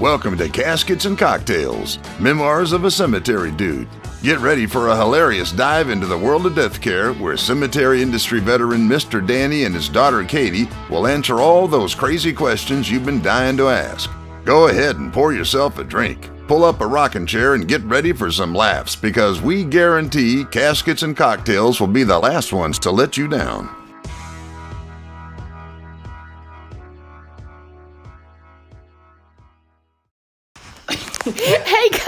Welcome to Caskets and Cocktails, Memoirs of a Cemetery Dude. Get ready for a hilarious dive into the world of death care where cemetery industry veteran Mr. Danny and his daughter Katie will answer all those crazy questions you've been dying to ask. Go ahead and pour yourself a drink, pull up a rocking chair, and get ready for some laughs because we guarantee Caskets and Cocktails will be the last ones to let you down.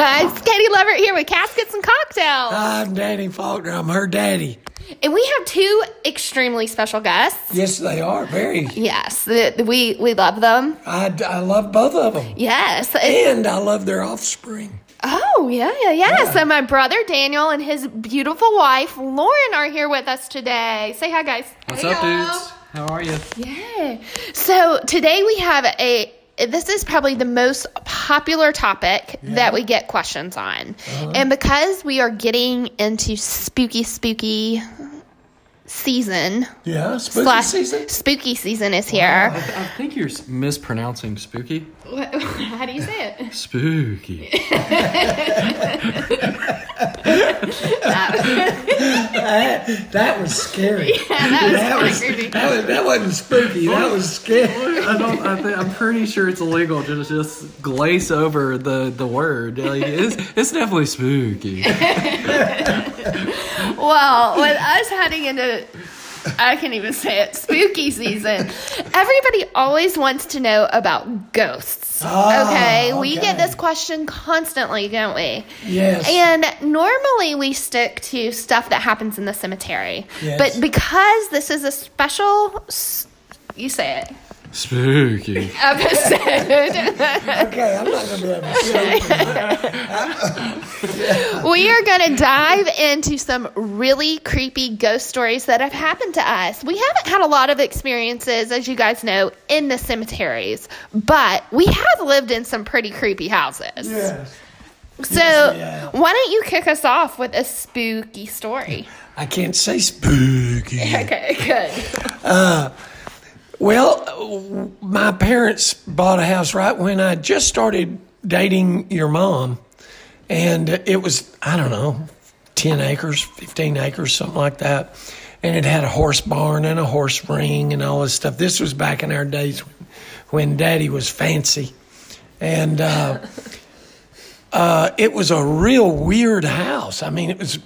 Hey guys, Katie Leverett here with Caskets and Cocktails. I'm Danny Faulkner. I'm her daddy. And we have two extremely special guests. Yes, they are very. Yes, the, the- we, we love them. I, I love both of them, Yes. and I love their offspring. Oh, yeah, yeah, yeah. So my brother Daniel and his beautiful wife Lauren are here with us today. Say hi, guys. What's Hey, up, y'all. dudes? How are you? Yeah. So today we have a. This is probably the most popular topic that we get questions on. Uh-huh. And because we are getting into spooky, spooky season, Yeah, spooky slash season. spooky season is I, here. I think you're mispronouncing spooky. What- How do you say it? Spooky. That was scary. that was was, kinda creepy. that, was, that wasn't spooky. That was scary. I don't. I think, I'm pretty sure it's illegal to just glaze over the the word. Like, it's it's definitely spooky. Well, with us heading into, I can't even say it, spooky season, everybody always wants to know about ghosts. Ah, okay? we get this question constantly, don't we? Yes. And normally we stick to stuff that happens in the cemetery. Yes. But because this is a special, you say it, Spooky. episode, Okay, I'm not going to be able to we are going to dive into some really creepy ghost stories that have happened to us. We haven't had a lot of experiences, as you guys know, in the cemeteries, but we have lived in some pretty creepy houses. Yes. So, yeah. why don't you kick us off with a spooky story? I can't say spooky. Okay, good. Uh, Well, my parents bought a house right when I just started dating your mom. And it was, I don't know, 10 acres, 15 acres, something like that. And it had a horse barn and a horse ring and all this stuff. This was back in our days when, when daddy was fancy. And uh, uh, it was a real weird house. I mean, it was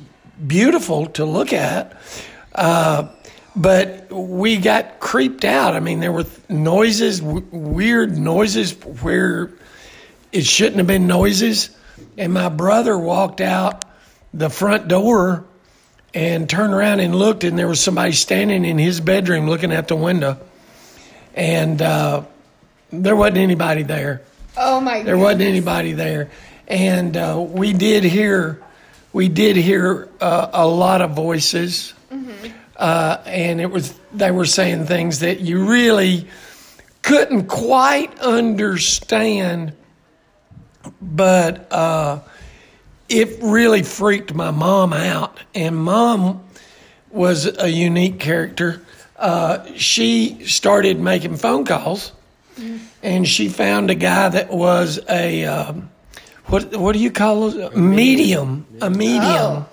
beautiful to look at. Uh, but we got creeped out. I mean, there were noises, w- weird noises where it shouldn't have been noises. And my brother walked out the front door and turned around and looked, and there was somebody standing in his bedroom looking out the window. And uh, there wasn't anybody there. Oh my god. There wasn't anybody there, and uh, we did hear, we did hear uh, a lot of voices, uh, and it was they were saying things that you really couldn't quite understand, but uh, it really freaked my mom out, and mom was a unique character. Uh, she started making phone calls and she found a guy that was a um, what what do you call those? A medium, a medium. Oh.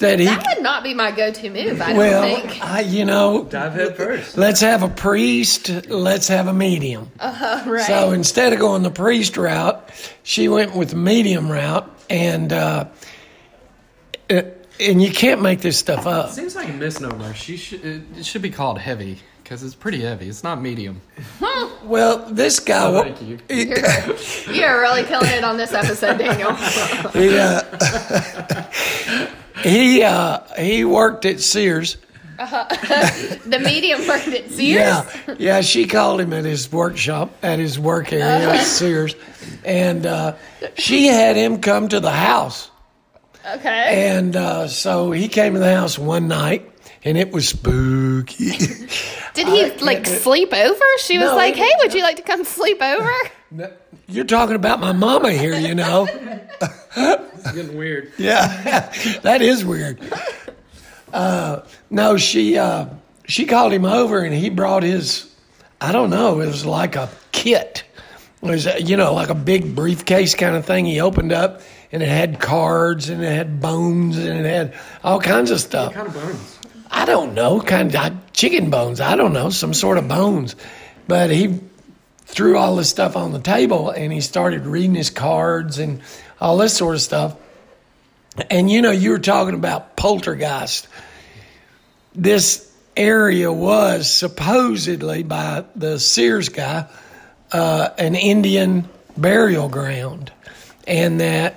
That he That would not be my go-to move. I well, don't think. I, you know, Dive head first. let's have a priest, let's have a medium. Uh, right. So instead of going the priest route, she went with the medium route, and uh, uh, and you can't make this stuff up. It Seems like a misnomer. She should. It should be called heavy because it's pretty heavy. It's not medium. Well, this guy, wa- Thank you. You're, you're really killing it on this episode, Daniel. he uh, he uh, he worked at Sears. Uh, the medium worked at Sears. Yeah, yeah. She called him at his workshop, at his work area at Sears, and uh, she had him come to the house. Okay. And uh, so he came to the house one night, and it was spooky. Did he like sleep over? She was like, he- "Hey, would you like to come sleep over?" No, You're talking about my mama here, you know. It's getting weird. Yeah, that is weird. Uh, no, she uh, she called him over, and he brought his. I don't know. It was like a kit It was, uh, you know, like a big briefcase kind of thing. He opened up and it had cards and it had bones and it had all kinds of stuff. What kind of bones? I don't know, kind of chicken bones. I don't know, some sort of bones. But he threw all this stuff on the table and he started reading his cards and all this sort of stuff. And you know, you were talking about poltergeist. This area was supposedly by the Sears guy uh, an Indian burial ground, and that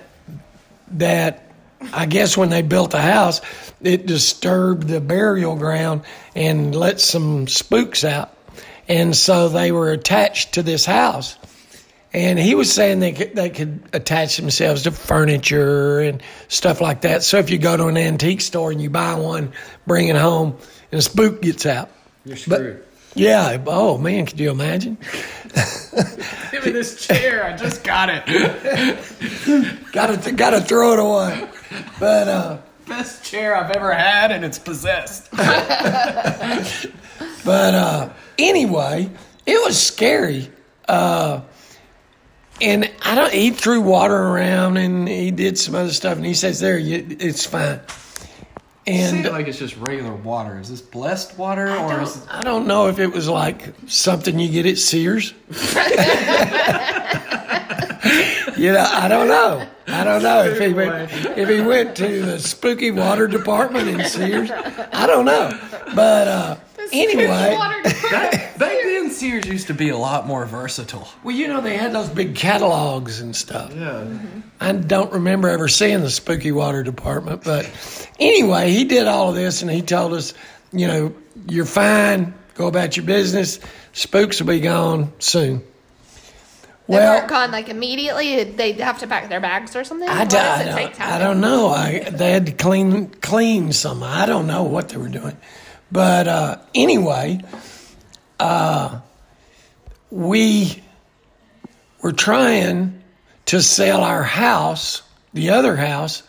that I guess when they built the house, it disturbed the burial ground and let some spooks out, and so they were attached to this house. And he was saying they could, they could attach themselves to furniture and stuff like that. So if you go to an antique store and you buy one, bring it home, and a spook gets out. You're But- Yeah. Oh man, could you imagine? Give me this chair. I just got it. Got to got to throw it away. But uh, Best chair I've ever had, and it's possessed. but uh, anyway, it was scary. Uh, and I don't. He threw water around and he did some other stuff. And he says, "There, you, it's fine." And Seems like it's just regular water. Is this blessed water, or is I don't know if it was like something you get at Sears. you know, I don't know. I don't know if he went if he went to the spooky water department in Sears. I don't know, but uh, anyway, back, back then Sears used to be a lot more versatile. well, you know they had those big catalogs and stuff. Yeah. I don't remember ever seeing the spooky water department, but anyway, he did all of this and he told us, you know, you're fine, go about your business. Spooks will be gone soon. They Well, weren't gone like immediately. They'd have to pack their bags or something. I, does I don't, I don't know. I, they had to clean clean some. I don't know what they were doing, but uh, anyway, uh, we were trying to sell our house, the other house.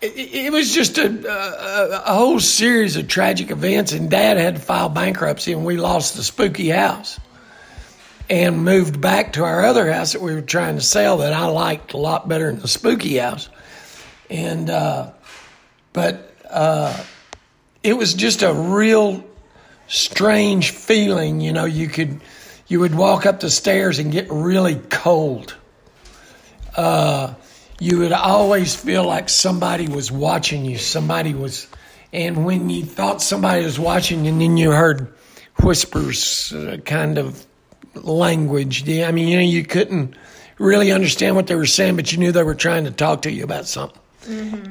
It, it was just a, a, a whole series of tragic events, and Dad had to file bankruptcy, and we lost the spooky house and moved back to our other house that we were trying to sell that I liked a lot better than the spooky house. And, uh, but uh, it was just a real strange feeling. You know, you could, you would walk up the stairs and get really cold. Uh, you would always feel like somebody was watching you. Somebody was, and when you thought somebody was watching, and then you heard whispers, uh, kind of language. I mean, you know, you couldn't really understand what they were saying, but you knew they were trying to talk to you about something.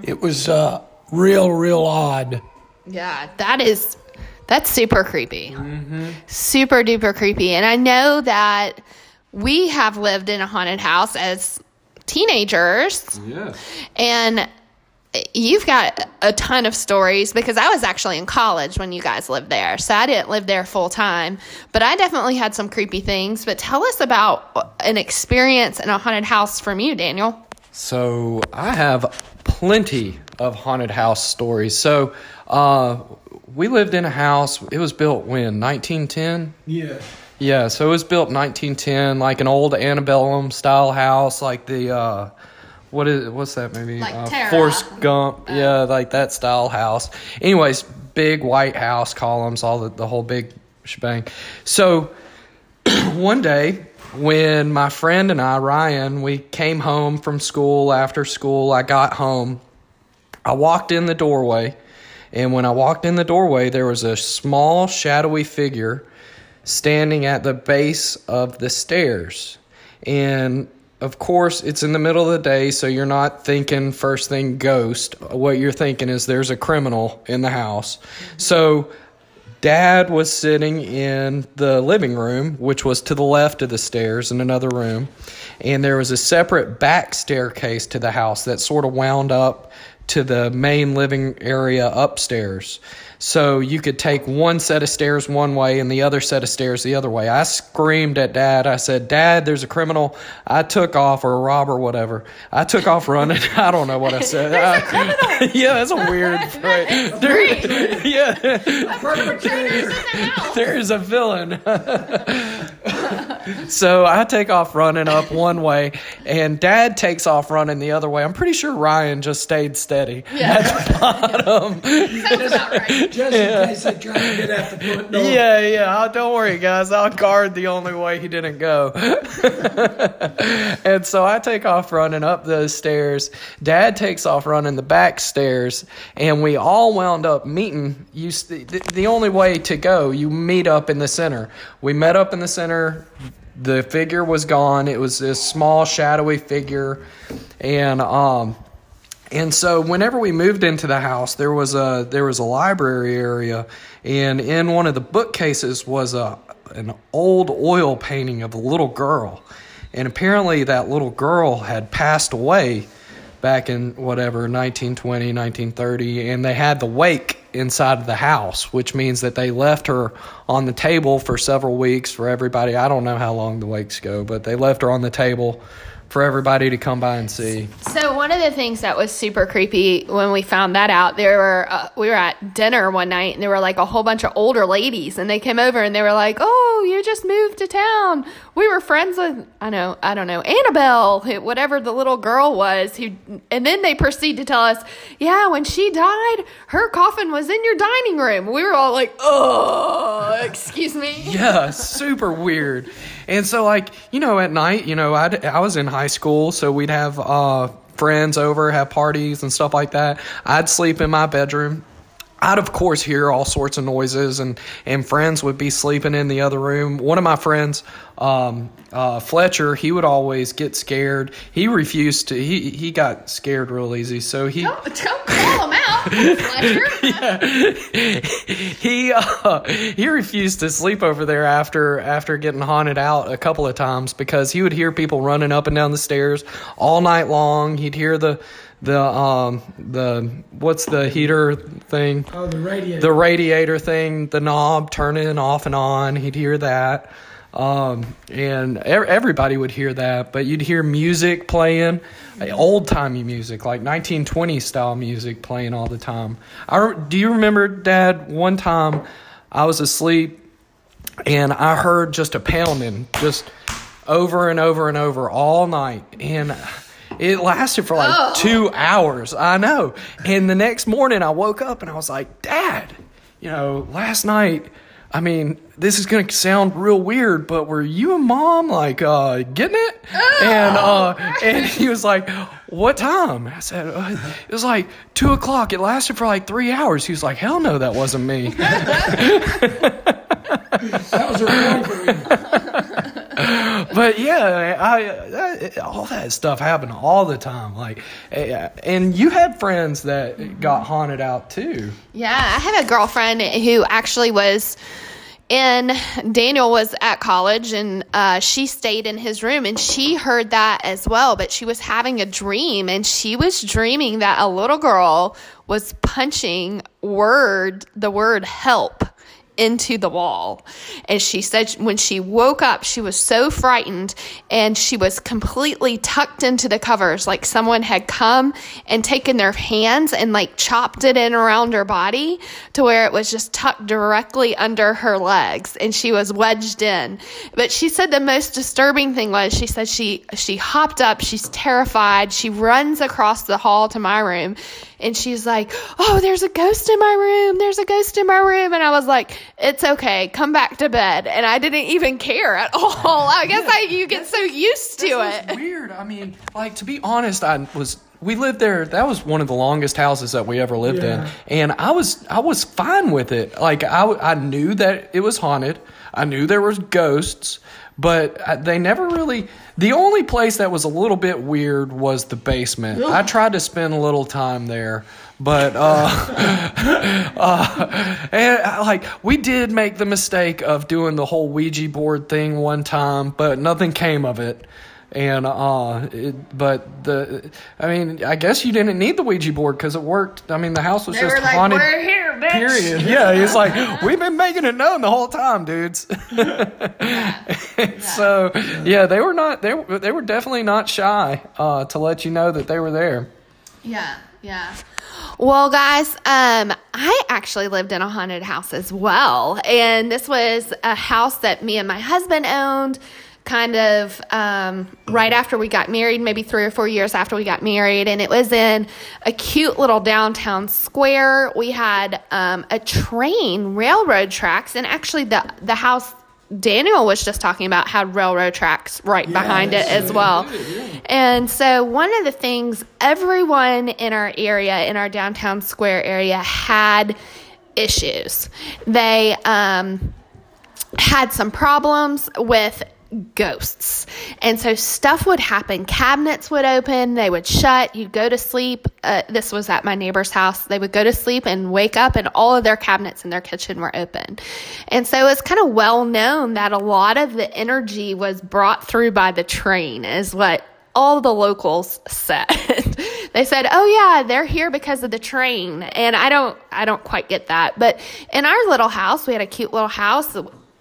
It was uh, real, real odd. Yeah, that is that's super creepy. Super duper creepy. And I know that we have lived in a haunted house as teenagers Yeah. and you've got a ton of stories because I was actually in college when you guys lived there. So I didn't live there full time, but I definitely had some creepy things. But tell us about an experience in a haunted house from you, Daniel. So I have plenty of haunted house stories. So uh, we lived in a house. It was built when 1910. Yeah. Yeah, so it was built 1910, like an old antebellum style house, like the uh, what is what's that movie? Like uh, Tara. Forrest Gump. yeah, like that style house. Anyways, big white house, columns, all the, the whole big shebang. So one day when my friend and I, Ryan, we came home from school after school, I got home. I walked in the doorway, and when I walked in the doorway, there was a small, shadowy figure standing at the base of the stairs. And of course, it's in the middle of the day, so you're not thinking first thing ghost. What you're thinking is there's a criminal in the house. So Dad was sitting in the living room, which was to the left of the stairs in another room, and there was a separate back staircase to the house that sort of wound up to the main living area upstairs. So you could take one set of stairs one way and the other set of stairs the other way. I screamed at Dad. I said, Dad, there's a criminal. I took off, or a robber, whatever. I took off running. I don't know what I said. I- yeah, that's a weird phrase. There- yeah. Perpetrators in the house. There is a villain. So I take off running up one way, and Dad takes off running the other way. I'm pretty sure Ryan just stayed steady at the bottom. Sounds about right. Just in case they try to get out the front door. Yeah, yeah. Oh, don't worry, guys. I'll guard the only way he didn't go. and so I take off running up those stairs. Dad takes off running the back stairs, and we all wound up meeting. You, the, the only way to go, you meet up in the center. We met up in the center. The figure was gone. It was this small, shadowy figure, and um, and so whenever we moved into the house, there was a there was a library area, and in one of the bookcases was a an old oil painting of a little girl, and apparently that little girl had passed away back in whatever 1920 1930 and they had the wake inside of the house which means that they left her on the table for several weeks for everybody. I don't know how long the wakes go but they left her on the table for everybody to come by and see So one of the things that was super creepy when we found that out, there were uh, we were at dinner one night and there were like a whole bunch of older ladies and they came over and they were like, "Oh, you just moved to town. We were friends with I know I don't know Annabelle, who- whatever the little girl was." Who and then they proceed to tell us, "Yeah, when she died, her coffin was in your dining room." We were all like, "Oh, excuse me." yeah, super weird. And so, like, you know, at night, you know, I'd, I was in high school, so we'd have uh, friends over, have parties and stuff like that. I'd sleep in my bedroom. I'd, of course, hear all sorts of noises, and, and friends would be sleeping in the other room. One of my friends, um, uh, Fletcher, he would always get scared. He refused to, he, he got scared real easy. So he. Don't, don't call him out, Fletcher. he uh, he refused to sleep over there after after getting haunted out a couple of times because he would hear people running up and down the stairs all night long. He'd hear the the um the what's the heater thing Oh, the radiator. the radiator thing, the knob turning off and on. He'd hear that. Um, and ev- everybody would hear that, but you'd hear music playing, old timey music, like 1920 style music playing all the time. I, do you remember, Dad? One time I was asleep and I heard just a pounding, just over and over and over all night. And it lasted for like two hours. I know. And the next morning I woke up and I was like, Dad, you know, last night, I mean, this is going to sound real weird, but were you and mom like uh, getting it? and uh, and he was like, "What time?" I said, uh, "It was like two o'clock. It lasted for like three hours." He was like, "Hell no, that wasn't me." that was a real but yeah, I, I all that stuff happened all the time. Like, eh, and you had friends that got haunted out too. Yeah, I have a girlfriend who actually was in Daniel was at college and uh, she stayed in his room and she heard that as well. But she was having a dream and she was dreaming that a little girl was punching word the word help into the wall. And she said when she woke up, she was so frightened and she was completely tucked into the covers, like someone had come and taken their hands and like chopped it in around her body to where it was just tucked directly under her legs and she was wedged in. But she said the most disturbing thing was she said she she hopped up, she's terrified, she runs across the hall to my room and she's like, "Oh, there's a ghost in my room. There's a ghost in my room." And I was like, "It's okay. Come back to bed." And I didn't even care at all. I guess I you get so used to it. weird. I mean, like to be honest, I was we lived there. That was one of the longest houses that we ever lived Yeah. in, and I was I was fine with it. Like i i knew that it was haunted. I knew there was ghosts, but they never really. The only place that was a little bit weird was the basement. I tried to spend a little time there. But uh, uh, and uh, like we did make the mistake of doing the whole Ouija board thing one time, but nothing came of it. And uh, it, but the, I mean, I guess you didn't need the Ouija board because it worked. I mean, the house was They just were like, haunted. "We're here, bitch." Period. Yeah, he's like, we've been making it known the whole time, dudes. Yeah. so yeah, they were not. They they were definitely not shy uh, to let you know that they were there. Yeah. Yeah. Well, guys, um, I actually lived in a haunted house as well. And this was a house that me and my husband owned kind of um, right after we got married, maybe three or four years after we got married. And it was in a cute little downtown square. We had um, a train, railroad tracks, and actually the, the house Daniel was just talking about had railroad tracks right behind it as well. And so, one of the things everyone in our area, in our downtown square area, had issues. They um, had some problems with ghosts. And so stuff would happen. Cabinets would open, they would shut, you'd go to sleep. Uh, this was at my neighbor's house. They would go to sleep and wake up, and all of their cabinets in their kitchen were open. And so it's kind of well known that a lot of the energy was brought through by the train, is what all the locals said. they said, "Oh yeah, they're here because of the train." And I don't I don't quite get that. But in our little house, we had a cute little house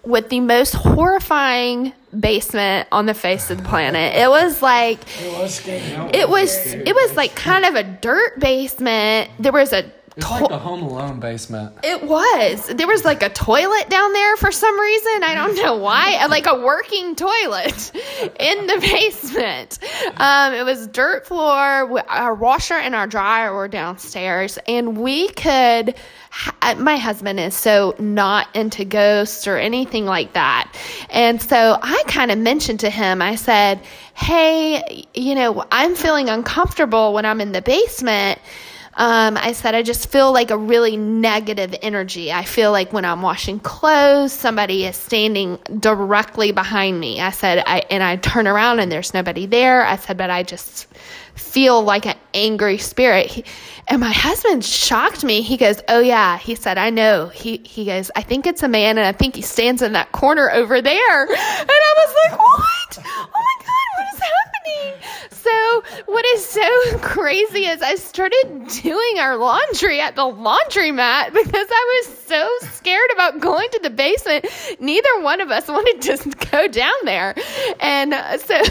with the most horrifying basement on the face of the planet. It was like It was it was it was like kind of a dirt basement. There was a It's like the Home Alone basement. it was. There was like a toilet down there for some reason. I don't know why. Like a working toilet in the basement. Um, it was dirt floor. Our washer and our dryer were downstairs, and we could. My husband is so not into ghosts or anything like that. And so I kind of mentioned to him, I said, Hey, you know, I'm feeling uncomfortable when I'm in the basement um, I said, I just feel like a really negative energy. I feel like when I'm washing clothes, somebody is standing directly behind me. I said, I, and I turn around and there's nobody there. I said, but I just feel like an angry spirit. He, and my husband shocked me. He goes, Oh, yeah. He said, I know. He, he goes, I think it's a man and I think he stands in that corner over there. And I was like, What? Oh my God, what is happening? So, what is so crazy is I started doing our laundry at the laundromat because I was so scared about going to the basement. Neither one of us wanted to go down there. And uh, so,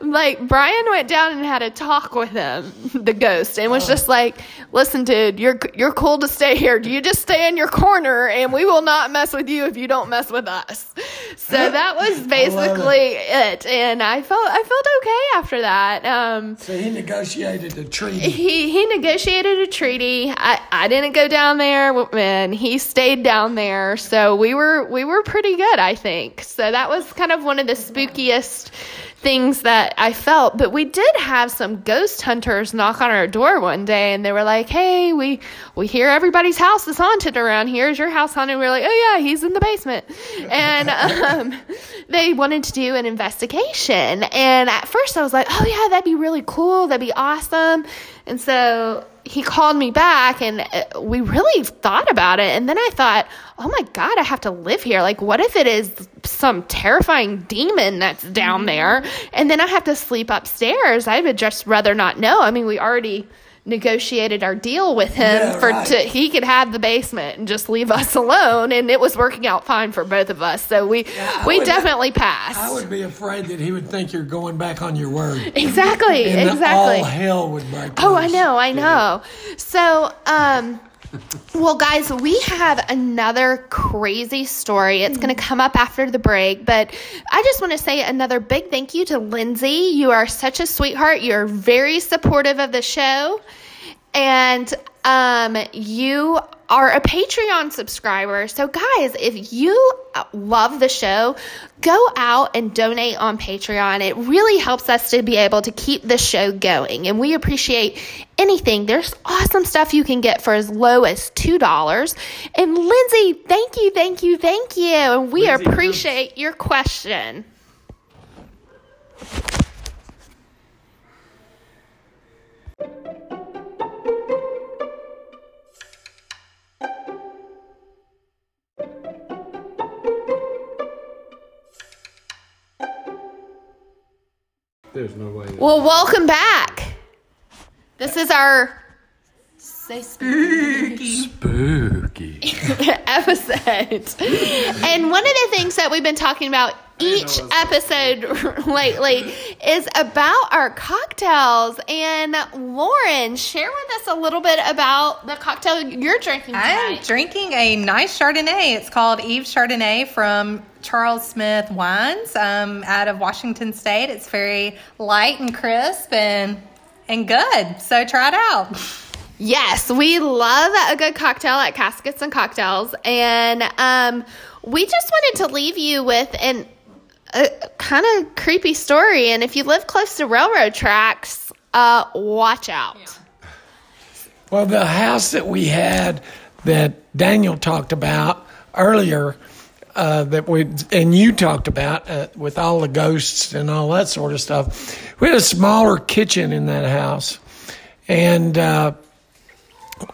like, Brian went down and had a talk with him, the ghost, and was just like, listen, dude, you're, you're cool to stay here. Do you just stay in your corner and we will not mess with you if you don't mess with us. So that was basically it. And I felt, I felt okay after that. Um, So he negotiated a treaty. he he negotiated a treaty. I, I didn't go down there, and he stayed down there. So we were we were pretty good, I think. So that was kind of one of the spookiest things that I felt. But we did have some ghost hunters knock on our door one day, and they were like, "Hey, we we hear everybody's house is haunted around here. Is your house haunted?" We were like, "Oh yeah, he's in the basement," and um, they wanted to do an investigation. And at first, I was like, "Oh yeah, that'd be really cool. That'd be awesome." And so he called me back and uh, we really thought about it. And then I thought, oh my God, I have to live here. Like, what if it is some terrifying demon that's down there? And then I have to sleep upstairs. I would just rather not know. I mean, we already negotiated our deal with him Yeah, for right. to, he could have the basement and just leave us alone and it was working out fine for both of us so we I we would- definitely passed I would be afraid that he would think you're going back on your word. exactly And exactly all hell would break Oh, I know, I know. So, um, well, guys, we have another crazy story. It's going to come up after the break, but I just want to say another big thank you to Lindsay. You are such a sweetheart. You're very supportive of the show, and um, you are a Patreon subscriber. So, guys, if you love the show, go out and donate on Patreon. It really helps us to be able to keep the show going, and we appreciate anything. There's awesome stuff you can get for as low as $2. And Lindsay, thank you, thank you, thank you. And we Lindsay, appreciate your question. There's no way. Well, welcome back. This is our say spooky Spooky. episode. And one of the things that we've been talking about each episode lately is about our cocktails. And Lauren, share with us a little bit about the cocktail you're drinking I'm drinking a nice Chardonnay. It's called Eve Chardonnay from Charles Smith Wines um, out of Washington State. It's very light and crisp and and good. So try it out. Yes, we love a good cocktail at Caskets and Cocktails, and um, we just wanted to leave you with an a kind of creepy story. And if you live close to railroad tracks, uh, watch out. Well, the house that we had that Daniel talked about earlier, uh, that we and you talked about uh, with all the ghosts and all that sort of stuff. We had a smaller kitchen in that house, and uh,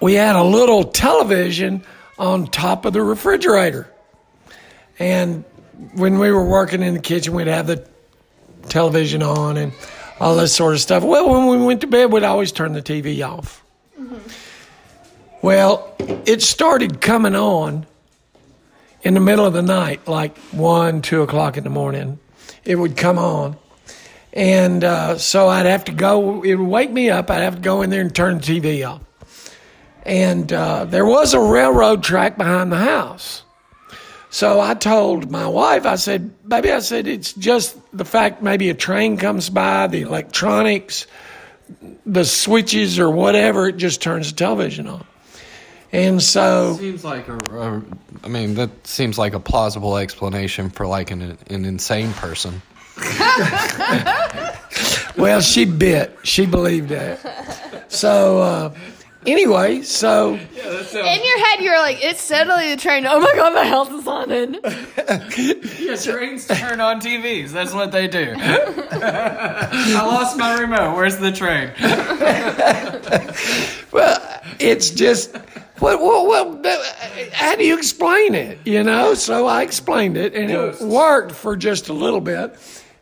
we had a little television on top of the refrigerator. And when we were working in the kitchen, we'd have the television on and all this sort of stuff. Well, when we went to bed, we'd always turn the TV off. Well, it started coming on in the middle of the night, like one, two o'clock in the morning. It would come on. And uh, so I'd have to go, it would wake me up. I'd have to go in there and turn the TV off. And uh, there was a railroad track behind the house. So I told my wife, I said, baby, I said, it's just the fact maybe a train comes by, the electronics, the switches or whatever, it just turns the television on. And so, Seems like a, a, I mean, that seems like a plausible explanation for like an, an insane person. well, she bit. She believed that. So, uh, anyway, so In your head, you're like, it's totally the train. Oh my god, my house is haunted. Yeah, trains turn on TVs. That's what they do. I lost my remote. Where's the train? well, it's just, well, well, well, how do you explain it? You know? So I explained it, and it worked for just a little bit.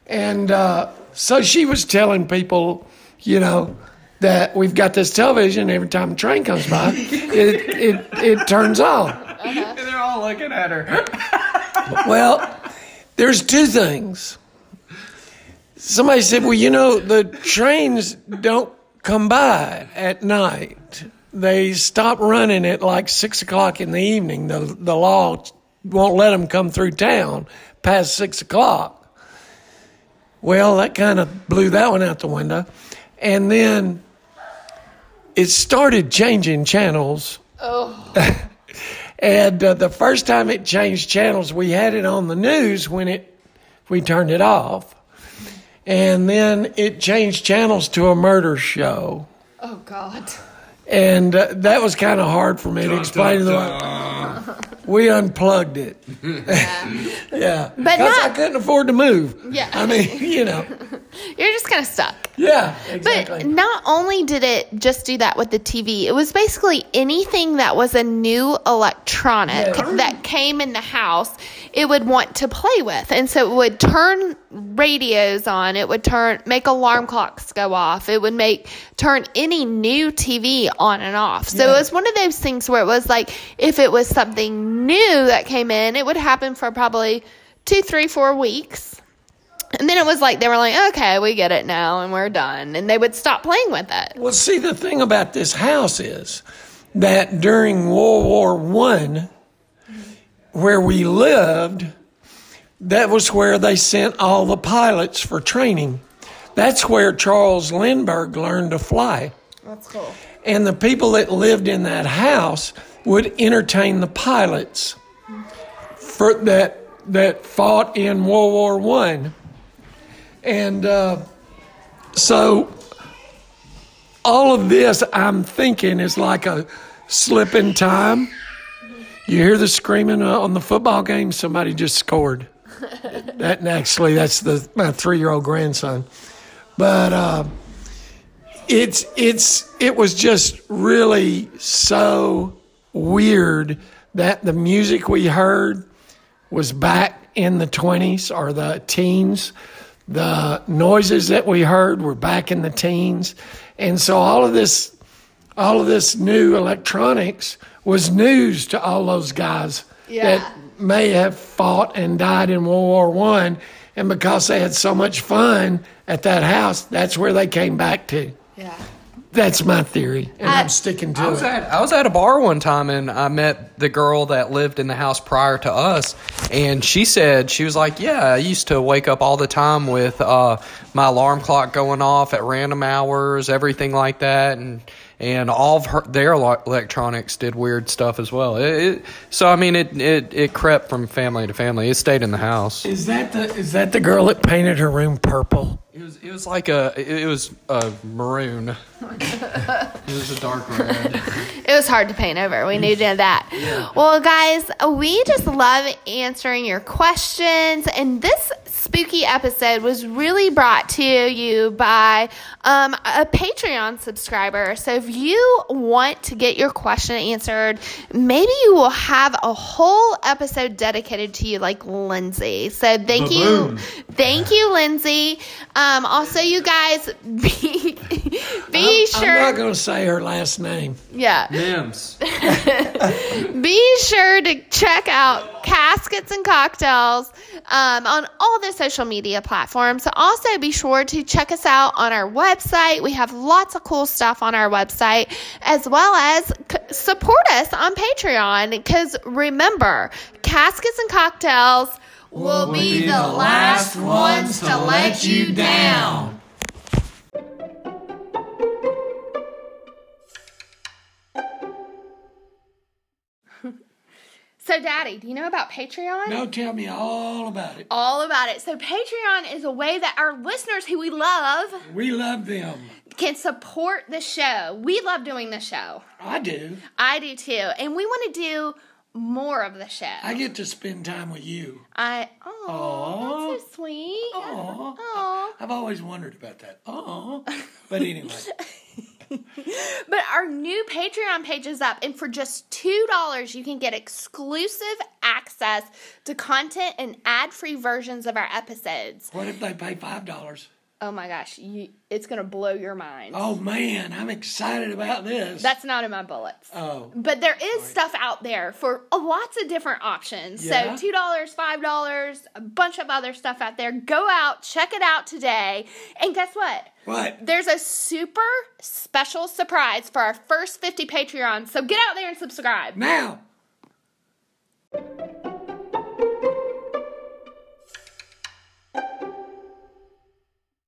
And uh, so she was telling people, you know, that we've got this television. Every time a train comes by, it, it, it turns on. They're all looking at her. Well, there's two things. Somebody said, well, you know, the trains don't come by at night. They stop running at like six o'clock in the evening. The, the law won't let them come through town past six o'clock. Well, that kind of blew that one out the window. And then it started changing channels. Oh. and uh, the first time it changed channels, we had it on the news when it we turned it off. And then it changed channels to a murder show. Oh god. And uh, that was kind of hard for me to explain to them. We unplugged it. yeah. But Because I couldn't afford to move. Yeah. I mean, you know. You're just kind of stuck. Yeah, exactly. But not only did it just do that with the TV, it was basically anything that was a new electronic Yeah. that came in the house, it would want to play with. And so it would turn radios on, it would turn make alarm clocks go off, it would make turn any new TV on and off. So Yeah. it was one of those things where it was like if it was something new that came in, it would happen for probably two, three, four weeks. And then it was like they were like, okay, we get it now, and we're done, and they would stop playing with it. Well, see, the thing about this house is that during World War One, where we lived, that was where they sent all the pilots for training. That's where Charles Lindbergh learned to fly. That's cool. And the people that lived in that house would entertain the pilots for that that fought in World War One. And uh, so all of this I'm thinking is like a slip in time. You hear the screaming uh, on the football game, somebody just scored. that actually that's the my three year old grandson. But uh, it's it's it was just really so weird that the music we heard was back in the 20s or the teens. The noises that we heard were back in the teens. And so all of this all of this new electronics was news to all those guys Yeah. that may have fought and died in World War One, and because they had so much fun at that house, that's where they came back to. Yeah. That's my theory, and I- I'm sticking to I was it. at I was at a bar one time and I met the girl that lived in the house prior to us, and she said she was like, "Yeah, I used to wake up all the time with uh, my alarm clock going off at random hours, everything like that, and and all of her their electronics did weird stuff as well. It, it, so I mean, it, it it crept from family to family. It stayed in the house. Is that the is that the girl that painted her room purple? It was it was like a it was a maroon. it was a dark red. It was hard to paint over. We knew that. Well, guys, we just love answering your questions. And this spooky episode was really brought to you by um, a Patreon subscriber. So if you want to get your question answered, maybe you will have a whole episode dedicated to you, like Lindsay. So thank you. Thank you, Lindsay. Um, also, you guys, be, be I'm sure. not going to say her last name. yeah. Mims. Be sure to check out Caskets and Cocktails um, on all the social media platforms. Also, be sure to check us out on our website. We have lots of cool stuff on our website, as well as c- support us on Patreon. Because remember, Caskets and Cocktails will be the last ones to let you down. So, Daddy, do you know about Patreon? No, tell me all about it. all about it. So Patreon is a way that our listeners who we love We love them. can support the show. We love doing the show. I do. I do too. And we want to do more of the show. I get to spend time with you. I oh, that's so sweet. Aw. I've always wondered about that. Oh, but anyway, But our new Patreon page is up, and for just $2, you can get exclusive access to content and ad free versions of our episodes. what if they pay five dollars? Oh my gosh, you, it's to blow your mind. Oh man, I'm excited about this. That's not in my bullets. oh, But there is stuff out there for lots of different options. Yeah. So $2, $5, a bunch of other stuff out there. Go out, check it out today. And guess what? what? There's a super special surprise for our first 50 Patreons. So get out there and subscribe. Now